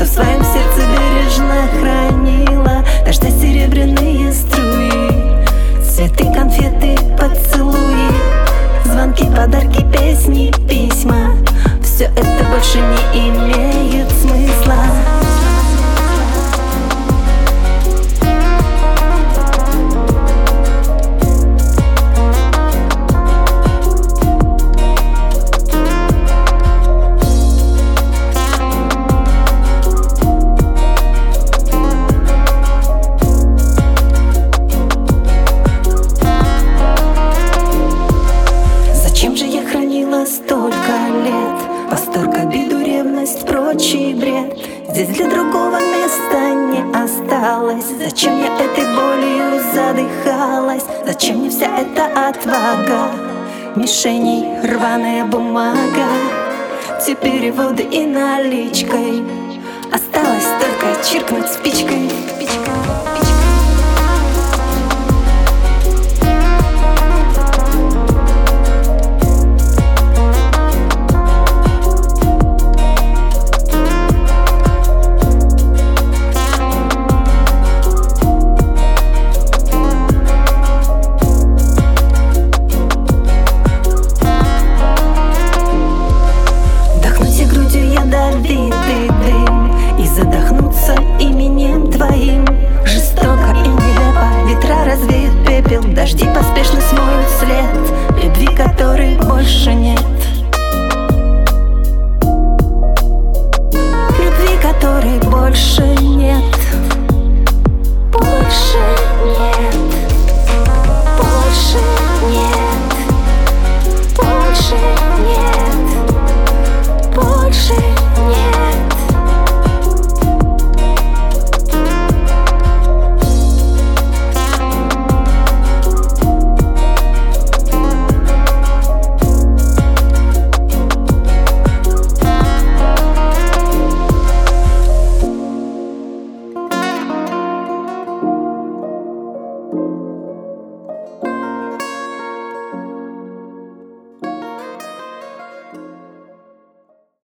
Что в своем сердце бережно хранила Дождя серебряные струи Цветы, конфеты, поцелуи Звонки, подарки, песни, письма. Все это больше не имеет прочий бред. Здесь для другого места не осталось. Зачем я этой болью задыхалась? Зачем мне вся эта отвага? Мишеней рваная бумага. Все переводы и наличкой. Осталось только чиркнуть спичкой, спичкой.